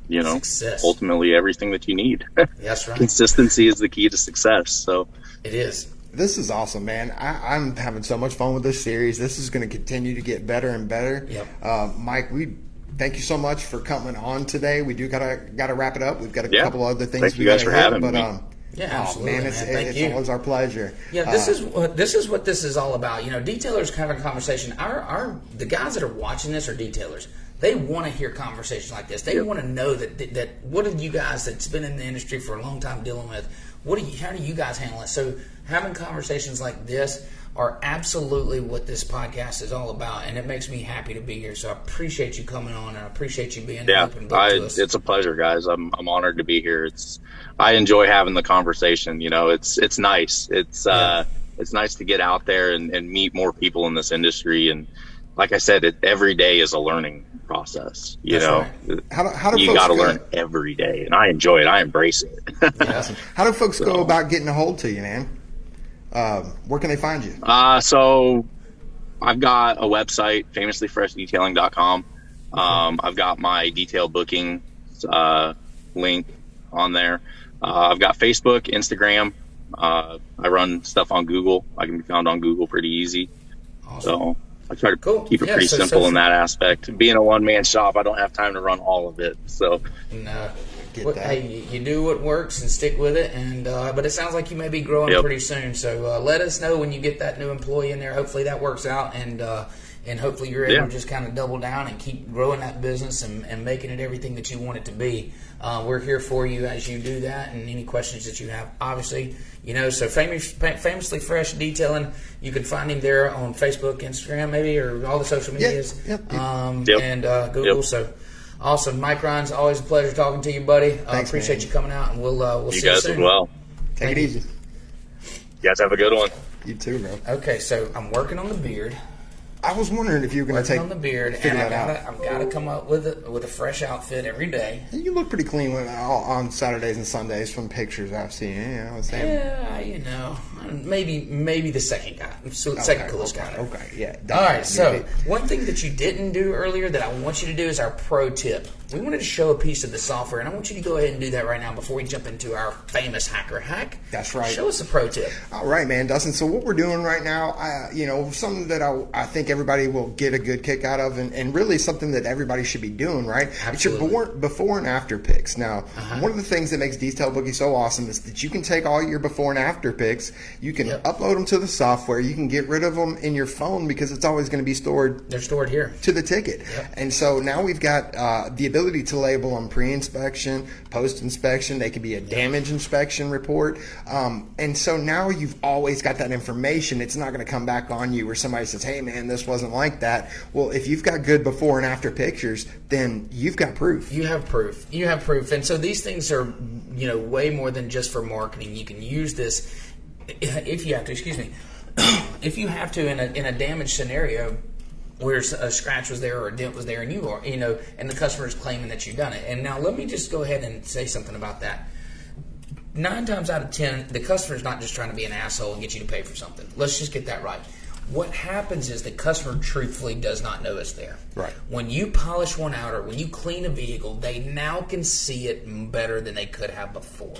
you know Success. ultimately everything that you need. *laughs* That's right. Consistency is the key to success. So It is. This is awesome, man. I, I'm having so much fun with this series. This is going to continue to get better and better. Yep. Uh, Mike, we thank you so much for coming on today. We do gotta gotta wrap it up. We've got a Yeah. couple other things. Thank we you guys gotta for hit, having but, me. Um, Yeah, oh, absolutely, man, it's, man. Thank it's you. always our pleasure. Yeah, this Uh, is what this is what this is all about. You know, detailers having a conversation. Our our the guys that are watching this are detailers. They want to hear conversations like this. They want to know that, that that what are you guys that's been in the industry for a long time dealing with? What do you? How do you guys handle it? So having conversations like this are absolutely what this podcast is all about, and it makes me happy to be here. So I appreciate you coming on, and I appreciate you being yeah, open book I, to us. it's a pleasure, guys. I'm I'm honored to be here. It's I enjoy having the conversation. You know, it's it's nice. It's uh it's nice to get out there and, and meet more people in this industry. And like I said, it, every day is a learning process. You That's know, How do, how do you got to learn every day, and I enjoy it. I embrace it. *laughs* Yeah. How do folks go about getting a hold to you, man? Um, where can they find you? Uh, so I've got a website, famouslyfreshdetailing.com. Um, I've got my detail booking uh, link on there. Uh, I've got Facebook, Instagram. Uh, I run stuff on Google. I can be found on Google pretty easy. Awesome. So I try to Cool. keep it Yeah, pretty so- simple so- in that aspect. Being a one man shop, I don't have time to run all of it. So No. Get What- that. hey, you, you do what works and stick with it. And uh, but it sounds like you may be growing Yep. pretty soon. So uh, let us know when you get that new employee in there. Hopefully that works out, and uh, and hopefully you're able Yeah. to just kind of double down and keep growing that business and, and making it everything that you want it to be. Uh, we're here for you as you do that, and any questions that you have, obviously, you know. So famous, famously fresh detailing. You can find him there on Facebook, Instagram, maybe, or all the social medias, yep. Um, Yep. and uh, Google. Yep. So. Awesome, Mike Ryan's always a pleasure talking to you, buddy. I Thanks, appreciate man. you coming out, and we'll uh, we'll you see guys you soon. well. Take Thank it you. easy. You guys have a good one. You too, bro. Okay, so I'm working on the beard, I was wondering if you were going to take on the beard, and I gotta. I've got to come up with a with a fresh outfit every day. You look pretty clean when, uh, on Saturdays and Sundays from pictures I've seen. You know, I was saying. Yeah, you know, maybe maybe the second guy, so second coolest okay, guy. Okay, yeah. All right, so one thing that you didn't do earlier that I want you to do is our pro tip. We wanted to show a piece of the software, and I want you to go ahead and do that right now before we jump into our famous hacker hack. That's right. Show us a pro tip. All right, man, Dustin. So what we're doing right now, I, you know, something that I, I think everybody will get a good kick out of, and, and really something that everybody should be doing, right? It's your Absolutely. before, and after pics. Now, Uh-huh. one of the things that makes Detail Boogie so awesome is that you can take all your before and after pics, you can Yep. upload them to the software, you can get rid of them in your phone because it's always going to be stored They're stored here. to the ticket. And so now we've got uh, the ability to label them pre-inspection, post-inspection. They could be a damage inspection report. Um, and so now you've always got that information. It's not going to come back on you where somebody says, "Hey, man, this wasn't like that. Well, if you've got good before and after pictures, then you've got proof. You have proof. You have proof. And so these things are, you know, way more than just for marketing. You can use this if you have to, excuse me, *clears throat* if you have to in a, in a damaged scenario where a scratch was there or a dent was there and you are, you know, and the customer is claiming that you've done it. And now let me just go ahead and say something about that. Nine times out of ten, the customer is not just trying to be an asshole and get you to pay for something. Let's just get that right. What happens is the customer truthfully does not know it's there. Right. When you polish one out or when you clean a vehicle, they now can see it better than they could have before.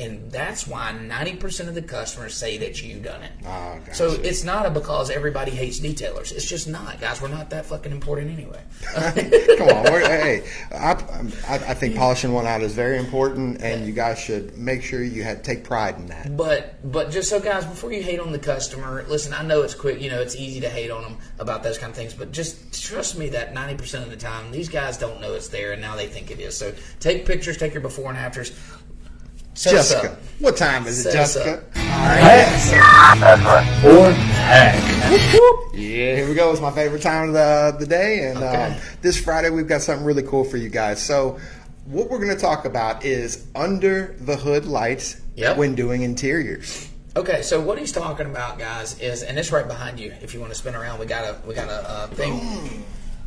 And that's why 90% of the customers say that you've done it. Oh, gotcha. So it's not a because everybody hates detailers. It's just not, guys. We're not that fucking important anyway. *laughs* Come on, hey, I, I, I think polishing one out is very important, and you guys should make sure you had, take pride in that. But but just so guys, before you hate on the customer, listen. I know it's quick. You know, it's easy to hate on them about those kind of things. But just trust me that ninety percent of the time, these guys don't know it's there, and now they think it is. So take pictures, take your before and afters. Set Jessica, up. what time is it, Set us Jessica? up. Or hack. Yeah, here we go. It's my favorite time of the, the day. And Okay. um, this Friday, we've got something really cool for you guys. So, what we're going to talk about is under the hood lights Yep. when doing interiors. Okay, so what he's talking about, guys, is and it's right behind you. If you want to spin around, we got a we got a uh, thing.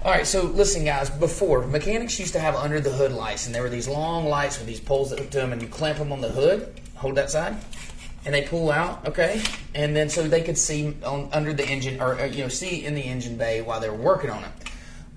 All right, so listen, guys. Before mechanics used to have under the hood lights, and there were these long lights with these poles that hooked to them, and you clamp them on the hood. Hold that side, and they pull out. Okay, and then so they could see on, under the engine, or uh, you know, see in the engine bay while they were working on it.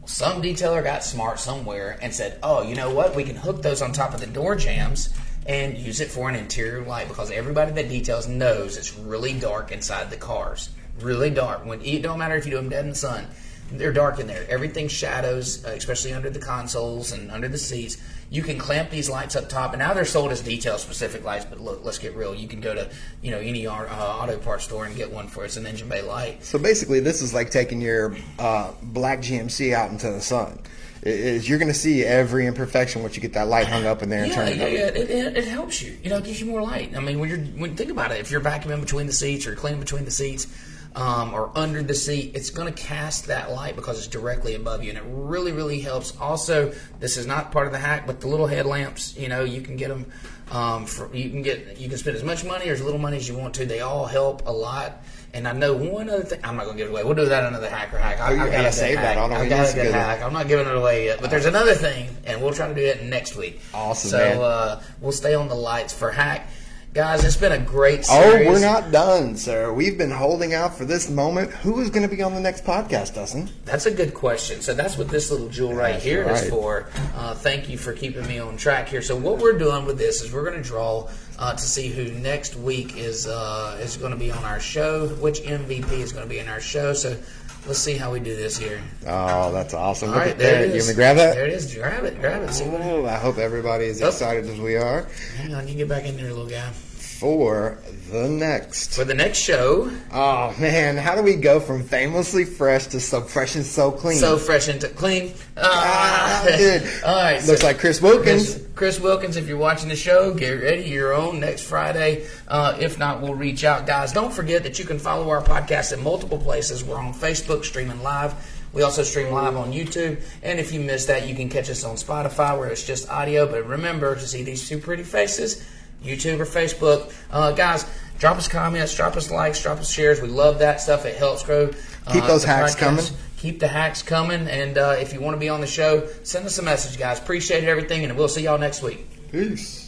Some detailer got smart somewhere and said, "Oh, you know what? We can hook those on top of the door jambs and use it for an interior light because everybody that details knows it's really dark inside the cars. Really dark. When it don't matter if you do them dead in the sun, they're dark in there. Everything shadows, uh, especially under the consoles and under the seats. You can clamp these lights up top, and now they're sold as detail specific lights. But look, let's get real. You can go to you know any uh, auto parts store and get one for it's an engine bay light. So, basically, this is like taking your uh, black GMC out into the sun. It is you're going to see every imperfection once you get that light hung up in there and Yeah, turn it yeah, up. yeah. It, it, it helps you. You know, it gives you more light. I mean, when you're when think about it, if you're vacuuming between the seats or cleaning between the seats. Um, or under the seat, it's going to cast that light because it's directly above you, and it really, really helps. Also, this is not part of the hack, but the little headlamps, you know, you can get them. Um, for, you can get you can spend as much money or as little money as you want to. They all help a lot. And I know one other thing. I'm not going to give it away. We'll do that another hacker hack. I, Oh, I got gotta save that. hack. I know I when got a good hack. I'm not giving it away yet, but there's another thing, and we'll try to do it next week. Awesome, So uh, we'll stay on the lights for hack, guys. It's been a great series. Oh, we're not done, sir. We've been holding out for this moment. Who is going to be on the next podcast, Dustin? That's a good question. So that's what this little jewel right That's here is right. for. Uh, thank you for keeping me on track here. So what we're doing with this is we're going to draw uh, to see who next week is uh, is going to be on our show, which MVP is going to be in our show. So let's see how we do this here. Oh, that's awesome. All Look right, there that. You want to grab that? There it is. Grab it. Grab it. See what. Oh, I hope everybody is Oh. excited as we are Hang on, you get back in there, little guy. For the next. For the next show, Oh man, how do we go from famously fresh to so fresh and so clean? so fresh and clean. Ah, *laughs* dude. All right. Looks like Chris Wilkins. Chris, Chris Wilkins, if you're watching the show, get ready. You're on next Friday. Uh, if not, we'll reach out. Guys, don't forget that you can follow our podcast in multiple places. We're on Facebook, streaming live. We also stream live on YouTube. And if you missed that, you can catch us on Spotify where it's just audio. But remember to see these two pretty faces, YouTube or Facebook. Uh, guys, drop us comments, drop us likes, drop us shares. We love that stuff. It helps grow. uh, Keep those hacks podcast. coming. Keep the hacks coming. And uh, if you want to be on the show, send us a message, guys. Appreciate everything, and we'll see y'all next week. Peace.